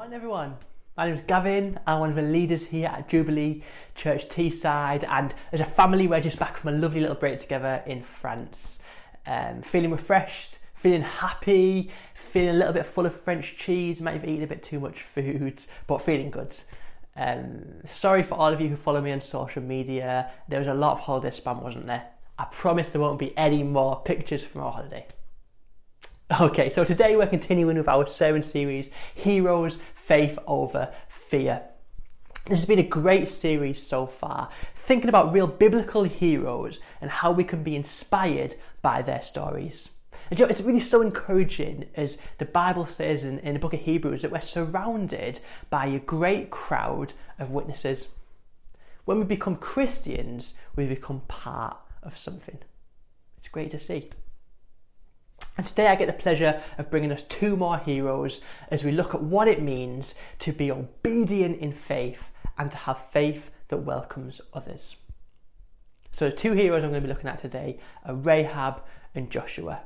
Morning, everyone. My name is Gavin. I'm one of the leaders here at Jubilee Church Teesside, and as a family, we're just back from a lovely little break together in France. Um, feeling refreshed, feeling happy, feeling a little bit full of French cheese. Might have eaten a bit too much food, but feeling good. Um, sorry for all of you who follow me on social media. There was a lot of holiday spam, wasn't there? I promise there won't be any more pictures from our holiday. Okay, so today we're continuing with our sermon series, Heroes, Faith Over Fear. This has been a great series so far, thinking about real biblical heroes and how we can be inspired by their stories. And you know, it's really so encouraging, as the Bible says in, in the book of Hebrews, that we're surrounded by a great crowd of witnesses. When we become Christians, we become part of something. It's great to see. And today I get the pleasure of bringing us two more heroes as we look at what it means to be obedient in faith and to have faith that welcomes others. So, the two heroes I'm going to be looking at today are Rahab and Joshua.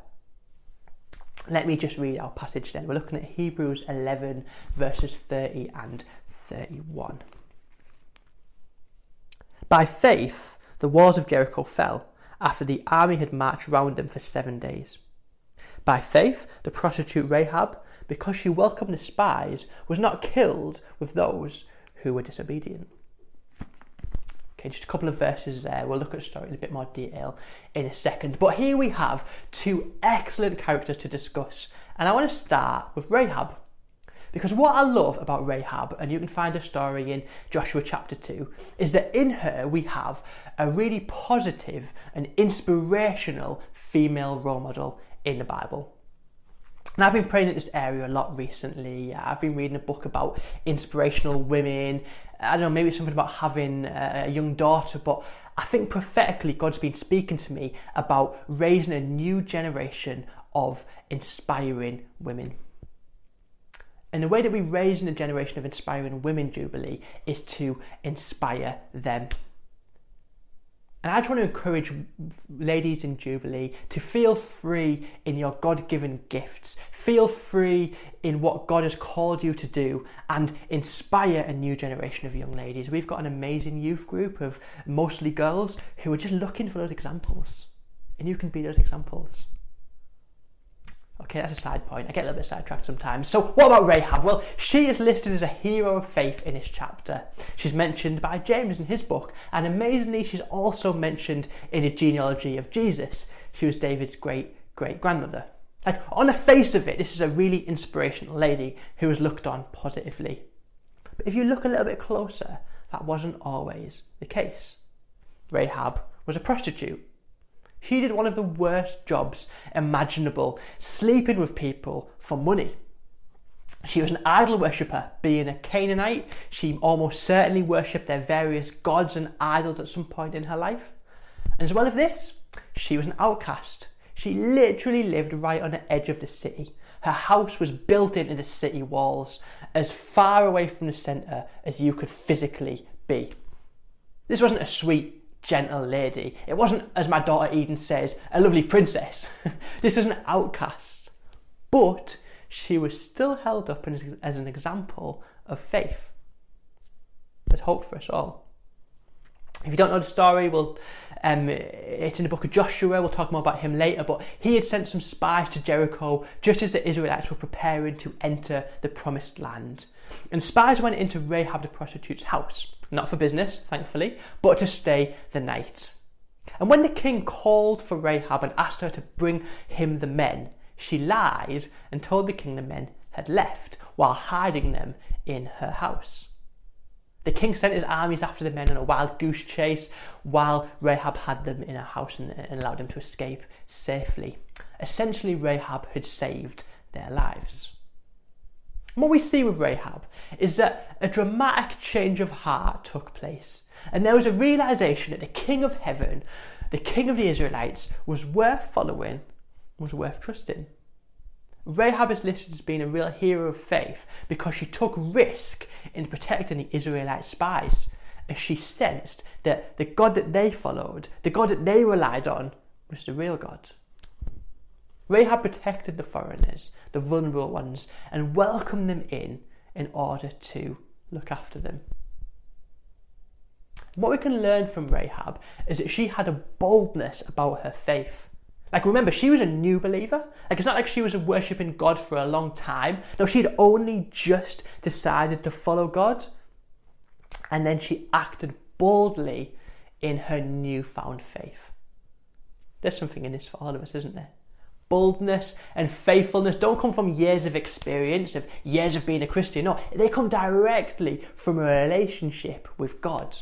Let me just read our passage then. We're looking at Hebrews 11, verses 30 and 31. By faith, the walls of Jericho fell after the army had marched round them for seven days. By faith, the prostitute Rahab, because she welcomed the spies, was not killed with those who were disobedient. Okay, just a couple of verses there. We'll look at the story in a bit more detail in a second. But here we have two excellent characters to discuss. And I want to start with Rahab. Because what I love about Rahab, and you can find a story in Joshua chapter 2, is that in her we have a really positive and inspirational female role model in the Bible. And I've been praying in this area a lot recently. I've been reading a book about inspirational women. I don't know, maybe it's something about having a young daughter, but I think prophetically God's been speaking to me about raising a new generation of inspiring women. And the way that we raise in a generation of inspiring women, Jubilee, is to inspire them. And I just want to encourage ladies in Jubilee to feel free in your God given gifts. Feel free in what God has called you to do and inspire a new generation of young ladies. We've got an amazing youth group of mostly girls who are just looking for those examples. And you can be those examples. Okay, that's a side point. I get a little bit sidetracked sometimes. So, what about Rahab? Well, she is listed as a hero of faith in this chapter. She's mentioned by James in his book, and amazingly, she's also mentioned in the genealogy of Jesus. She was David's great great grandmother. Like, on the face of it, this is a really inspirational lady who was looked on positively. But if you look a little bit closer, that wasn't always the case. Rahab was a prostitute she did one of the worst jobs imaginable, sleeping with people for money. She was an idol worshipper. Being a Canaanite, she almost certainly worshipped their various gods and idols at some point in her life. And as well as this, she was an outcast. She literally lived right on the edge of the city. Her house was built into the city walls, as far away from the centre as you could physically be. This wasn't a sweet, gentle lady. It wasn't, as my daughter Eden says, a lovely princess. this was an outcast. But she was still held up as an example of faith. There's hope for us all. If you don't know the story, well, um, it's in the book of Joshua. We'll talk more about him later. But he had sent some spies to Jericho just as the Israelites were preparing to enter the promised land. And spies went into Rahab the prostitute's house not for business, thankfully, but to stay the night. And when the king called for Rahab and asked her to bring him the men, she lied and told the king the men had left while hiding them in her house. The king sent his armies after the men on a wild goose chase while Rahab had them in her house and, and allowed them to escape safely. Essentially, Rahab had saved their lives. What we see with Rahab is that a dramatic change of heart took place. And there was a realization that the King of Heaven, the King of the Israelites, was worth following, was worth trusting. Rahab is listed as being a real hero of faith because she took risk in protecting the Israelite spies, as she sensed that the God that they followed, the God that they relied on, was the real God. Rahab protected the foreigners, the vulnerable ones, and welcomed them in in order to look after them. What we can learn from Rahab is that she had a boldness about her faith. Like, remember, she was a new believer. Like, it's not like she was worshipping God for a long time. No, she'd only just decided to follow God. And then she acted boldly in her newfound faith. There's something in this for all of us, isn't there? Boldness and faithfulness don't come from years of experience, of years of being a Christian. No, they come directly from a relationship with God.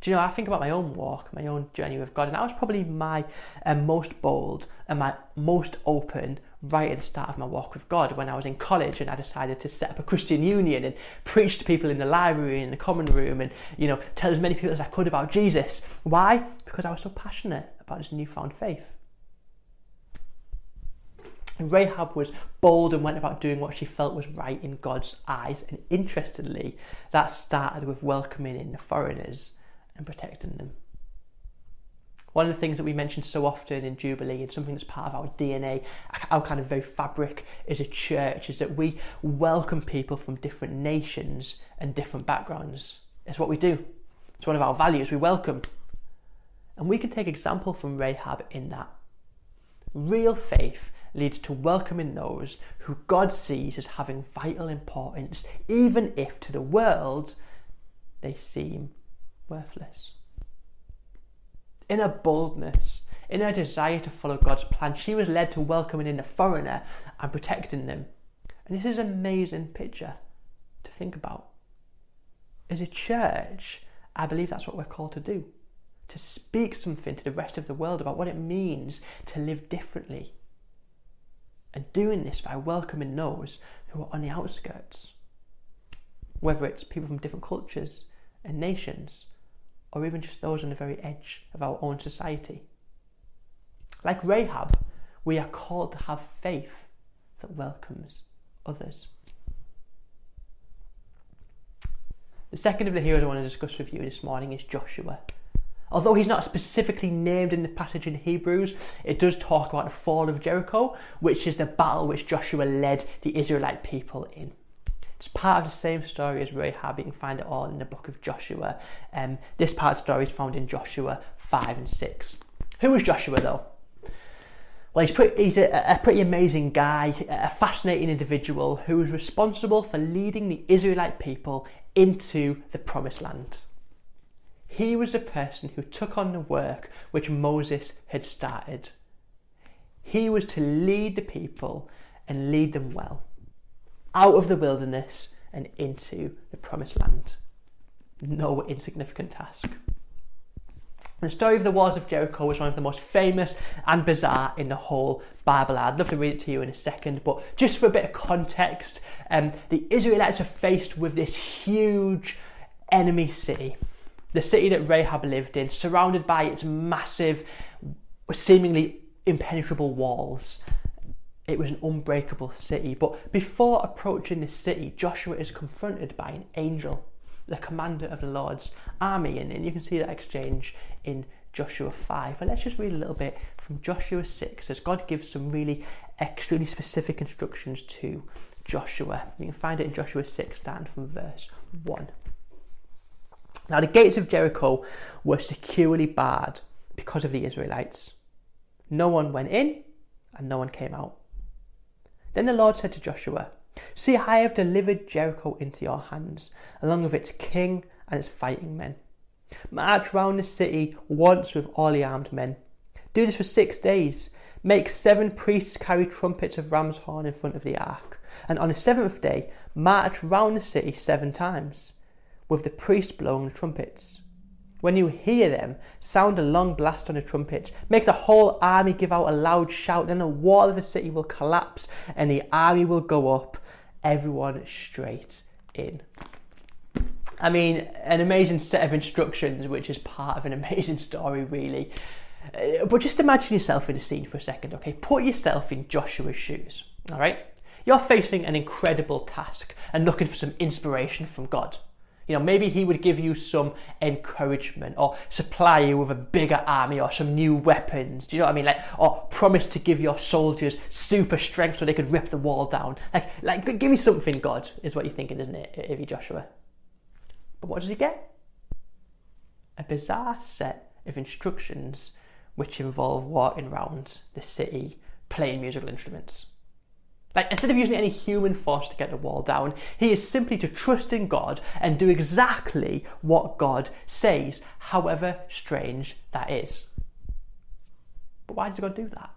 Do you know, I think about my own walk, my own journey with God, and I was probably my uh, most bold and my most open right at the start of my walk with God when I was in college and I decided to set up a Christian union and preach to people in the library, in the common room, and you know, tell as many people as I could about Jesus. Why? Because I was so passionate about this newfound faith. Rahab was bold and went about doing what she felt was right in God's eyes, and interestingly, that started with welcoming in the foreigners and protecting them. One of the things that we mention so often in Jubilee and something that's part of our DNA, our kind of very fabric as a church, is that we welcome people from different nations and different backgrounds. It's what we do. It's one of our values. We welcome. And we can take example from Rahab in that. Real faith leads to welcoming those who God sees as having vital importance, even if to the world they seem worthless. In her boldness, in her desire to follow God's plan, she was led to welcoming in a foreigner and protecting them. And this is an amazing picture to think about. As a church, I believe that's what we're called to do to speak something to the rest of the world about what it means to live differently. And doing this by welcoming those who are on the outskirts, whether it's people from different cultures and nations, or even just those on the very edge of our own society. Like Rahab, we are called to have faith that welcomes others. The second of the heroes I want to discuss with you this morning is Joshua. Although he's not specifically named in the passage in Hebrews, it does talk about the fall of Jericho, which is the battle which Joshua led the Israelite people in. It's part of the same story as Rahab. You can find it all in the book of Joshua. Um, this part of the story is found in Joshua 5 and 6. Who was Joshua though? Well, he's, pretty, he's a, a, pretty amazing guy, a fascinating individual who was responsible for leading the Israelite people into the promised land. He was the person who took on the work which Moses had started. He was to lead the people and lead them well out of the wilderness and into the promised land. No insignificant task. The story of the walls of Jericho is one of the most famous and bizarre in the whole Bible. I'd love to read it to you in a second, but just for a bit of context, um, the Israelites are faced with this huge enemy city the city that Rahab lived in, surrounded by its massive, seemingly impenetrable walls. It was an unbreakable city. But before approaching this city, Joshua is confronted by an angel, the commander of the Lord's army. And, and you can see that exchange in Joshua 5. But let's just read a little bit from Joshua 6 as God gives some really extremely specific instructions to Joshua. You can find it in Joshua 6, starting from verse 1. Now, the gates of Jericho were securely barred because of the Israelites. No one went in and no one came out. Then the Lord said to Joshua, See, I have delivered Jericho into your hands, along with its king and its fighting men. March round the city once with all the armed men. Do this for six days. Make seven priests carry trumpets of ram's horn in front of the ark. And on the seventh day, march round the city seven times with the priest blowing the trumpets. When you hear them, sound a long blast on the trumpets. Make the whole army give out a loud shout. Then the wall of the city will collapse and the army will go up, everyone straight in. I mean, an amazing set of instructions, which is part of an amazing story, really. Uh, but just imagine yourself in the scene for a second, okay? Put yourself in Joshua's shoes, all right? You're facing an incredible task and looking for some inspiration from God. You know, maybe he would give you some encouragement or supply you with a bigger army or some new weapons. Do you know what I mean? Like, or promise to give your soldiers super strength so they could rip the wall down. Like, like give me something, God, is what you're thinking, isn't it, if you Joshua? But what does he get? A bizarre set of instructions which involve walking around the city playing musical instruments. Like, instead of using any human force to get the wall down, he is simply to trust in God and do exactly what God says, however strange that is. But why does God do that?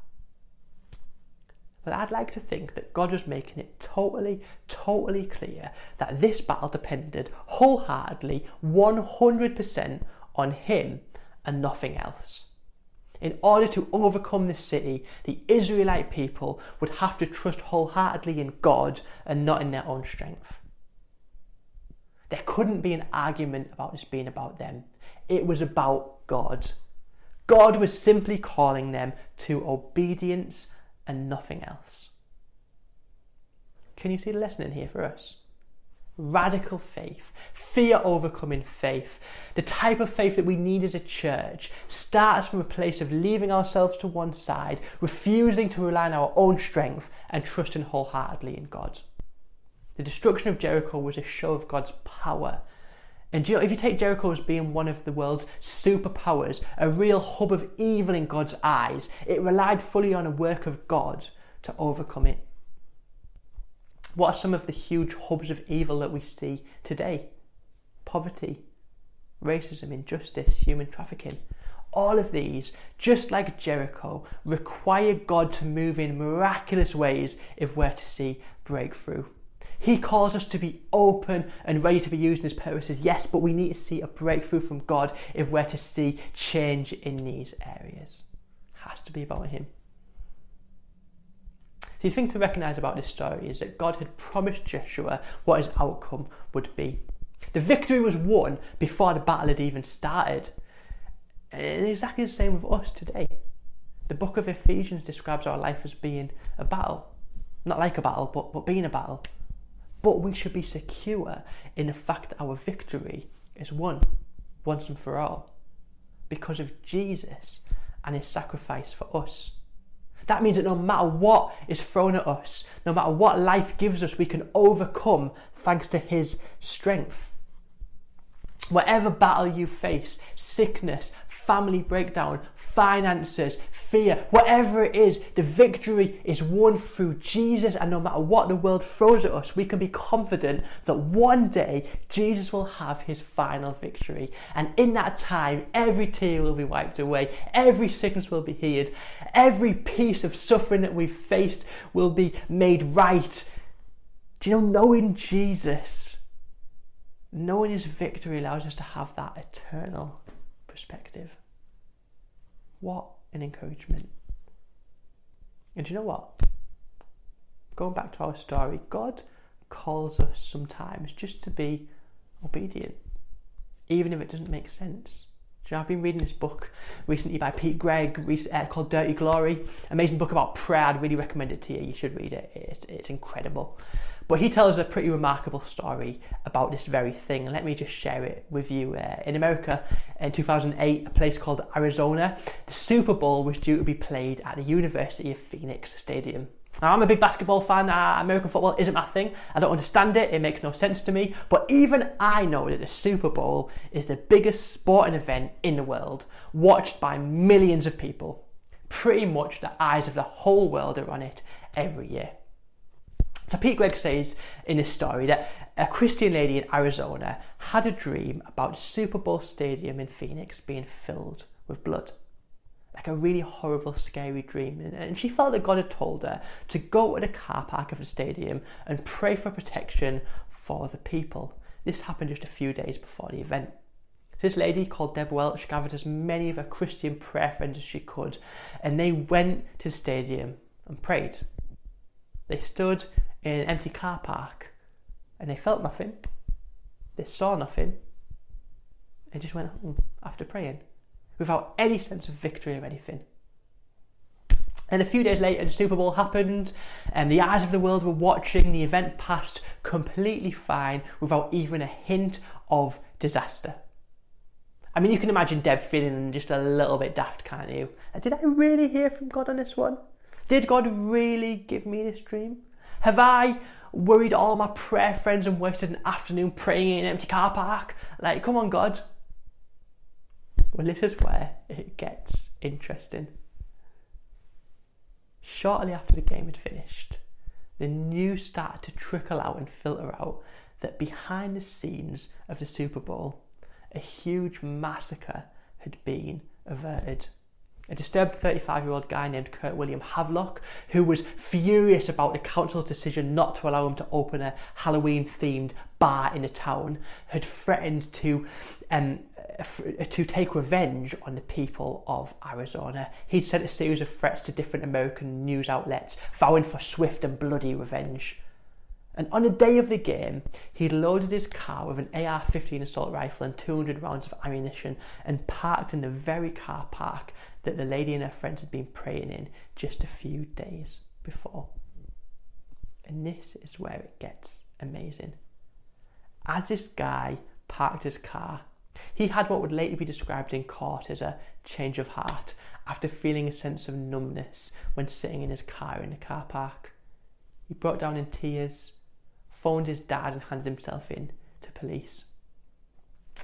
But I'd like to think that God was making it totally, totally clear that this battle depended wholeheartedly, 100% on Him and nothing else. In order to overcome this city, the Israelite people would have to trust wholeheartedly in God and not in their own strength. There couldn't be an argument about this being about them. It was about God. God was simply calling them to obedience and nothing else. Can you see the lesson in here for us? Radical faith, fear overcoming faith, the type of faith that we need as a church, starts from a place of leaving ourselves to one side, refusing to rely on our own strength, and trusting wholeheartedly in God. The destruction of Jericho was a show of God's power. And you know, if you take Jericho as being one of the world's superpowers, a real hub of evil in God's eyes, it relied fully on a work of God to overcome it. What are some of the huge hubs of evil that we see today? Poverty, racism, injustice, human trafficking. All of these, just like Jericho, require God to move in miraculous ways if we're to see breakthrough. He calls us to be open and ready to be used in His purposes, yes, but we need to see a breakthrough from God if we're to see change in these areas. Has to be about Him. The thing to recognise about this story is that God had promised Joshua what his outcome would be. The victory was won before the battle had even started. And exactly the same with us today. The book of Ephesians describes our life as being a battle. Not like a battle, but, but being a battle. But we should be secure in the fact that our victory is won once and for all because of Jesus and his sacrifice for us. That means that no matter what is thrown at us, no matter what life gives us, we can overcome thanks to His strength. Whatever battle you face, sickness, family breakdown, finances, fear, whatever it is, the victory is won through Jesus. And no matter what the world throws at us, we can be confident that one day Jesus will have his final victory. And in that time, every tear will be wiped away, every sickness will be healed, every piece of suffering that we've faced will be made right. Do you know, knowing Jesus, knowing his victory allows us to have that eternal perspective. What an encouragement. And you know what? Going back to our story, God calls us sometimes just to be obedient, even if it doesn't make sense. You know, I've been reading this book recently by Pete Greig uh, called Dirty Glory. Amazing book about prayer. I'd really recommend it to you. You should read it. It's, it's incredible. But he tells a pretty remarkable story about this very thing. And let me just share it with you. Uh, in America, in 2008, a place called Arizona, the Super Bowl was due to be played at the University of Phoenix Stadium. Now, I'm a big basketball fan. Uh, American football isn't my thing. I don't understand it. It makes no sense to me. But even I know that the Super Bowl is the biggest sporting event in the world, watched by millions of people. Pretty much the eyes of the whole world are on it every year. So Pete Greig says in his story that a Christian lady in Arizona had a dream about the Super Bowl stadium in Phoenix being filled with blood. Like a really horrible, scary dream. And she felt that God had told her to go to the car park of the stadium and pray for protection for the people. This happened just a few days before the event. This lady called Deb Welch gathered as many of her Christian prayer friends as she could, and they went to the stadium and prayed. They stood in an empty car park and they felt nothing, they saw nothing, and just went home after praying without any sense of victory or anything. And a few days later, the Super Bowl happened, and the eyes of the world were watching. The event passed completely fine without even a hint of disaster. I mean, you can imagine Deb feeling just a little bit daft, can't you? Did I really hear from God on this one? Did God really give me this dream? Have I worried all my prayer friends and wasted an afternoon praying in an empty car park? Like, come on, God. Well, this is where it gets interesting. Shortly after the game had finished, the news started to trickle out and filter out that behind the scenes of the Super Bowl, a huge massacre had been averted. A disturbed 35 year old guy named Kurt William Havelock, who was furious about the council's decision not to allow him to open a Halloween themed bar in the town, had threatened to um, to take revenge on the people of Arizona. He'd sent a series of threats to different American news outlets, vowing for swift and bloody revenge. And on the day of the game, he loaded his car with an AR 15 assault rifle and 200 rounds of ammunition and parked in the very car park that the lady and her friends had been praying in just a few days before. And this is where it gets amazing. As this guy parked his car he had what would later be described in court as a change of heart after feeling a sense of numbness when sitting in his car in the car park. He broke down in tears, phoned his dad, and handed himself in to police.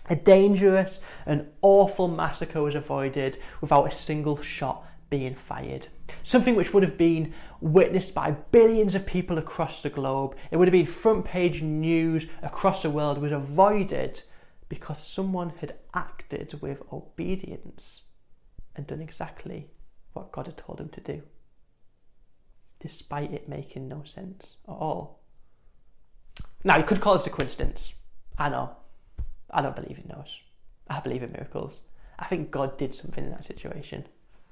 A dangerous and awful massacre was avoided without a single shot being fired. Something which would have been witnessed by billions of people across the globe, it would have been front page news across the world, was avoided because someone had acted with obedience and done exactly what God had told him to do, despite it making no sense at all. Now, you could call this a coincidence. I know. I don't believe in those. I believe in miracles. I think God did something in that situation.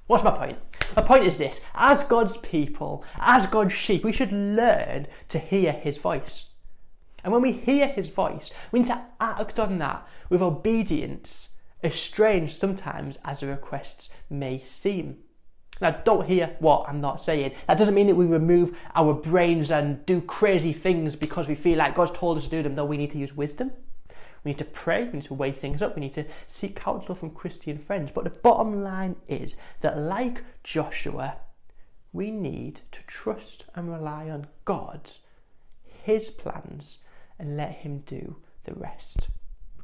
What's my point? My point is this as God's people, as God's sheep, we should learn to hear his voice. And when we hear his voice, we need to act on that with obedience, as strange sometimes as the requests may seem. Now, don't hear what I'm not saying. That doesn't mean that we remove our brains and do crazy things because we feel like God's told us to do them. No, we need to use wisdom. We need to pray. We need to weigh things up. We need to seek counsel from Christian friends. But the bottom line is that, like Joshua, we need to trust and rely on God, His plans, and let Him do the rest.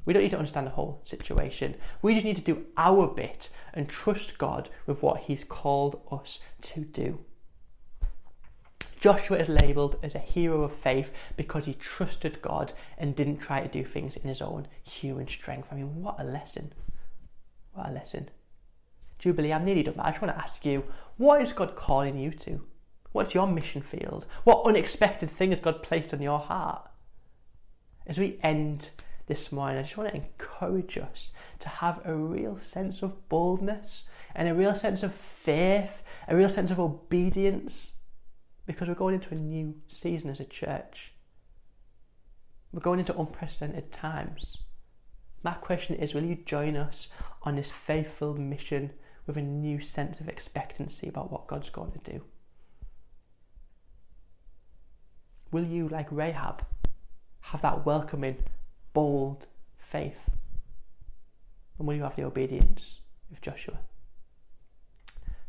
We don't need to understand the whole situation. We just need to do our bit and trust God with what He's called us to do. Joshua is labelled as a hero of faith because he trusted God and didn't try to do things in his own human strength. I mean, what a lesson! What a lesson. Jubilee, I'm nearly done, but I just want to ask you what is God calling you to? What's your mission field? What unexpected thing has God placed on your heart? As we end this morning, I just want to encourage us to have a real sense of boldness and a real sense of faith, a real sense of obedience, because we're going into a new season as a church. We're going into unprecedented times. My question is will you join us on this faithful mission with a new sense of expectancy about what God's going to do? Will you, like Rahab, have that welcoming, bold faith? And will you have the obedience of Joshua?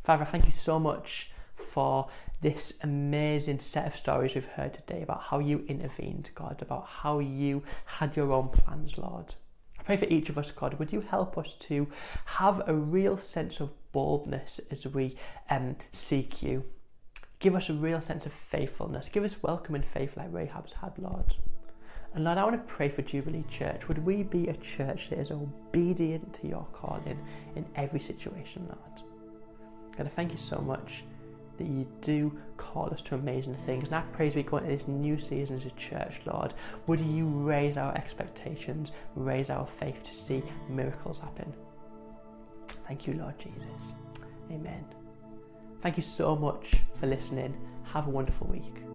Father, thank you so much for this amazing set of stories we've heard today about how you intervened, God, about how you had your own plans, Lord. I pray for each of us, God, would you help us to have a real sense of boldness as we um, seek you? Give us a real sense of faithfulness. Give us welcome and faith like Rahab's had, Lord. And Lord, I want to pray for Jubilee Church. Would we be a church that is obedient to your calling in every situation, Lord? God, I thank you so much that you do call us to amazing things. And I pray as we go into this new season as a church, Lord, would you raise our expectations, raise our faith to see miracles happen. Thank you, Lord Jesus. Amen. Thank you so much for listening. Have a wonderful week.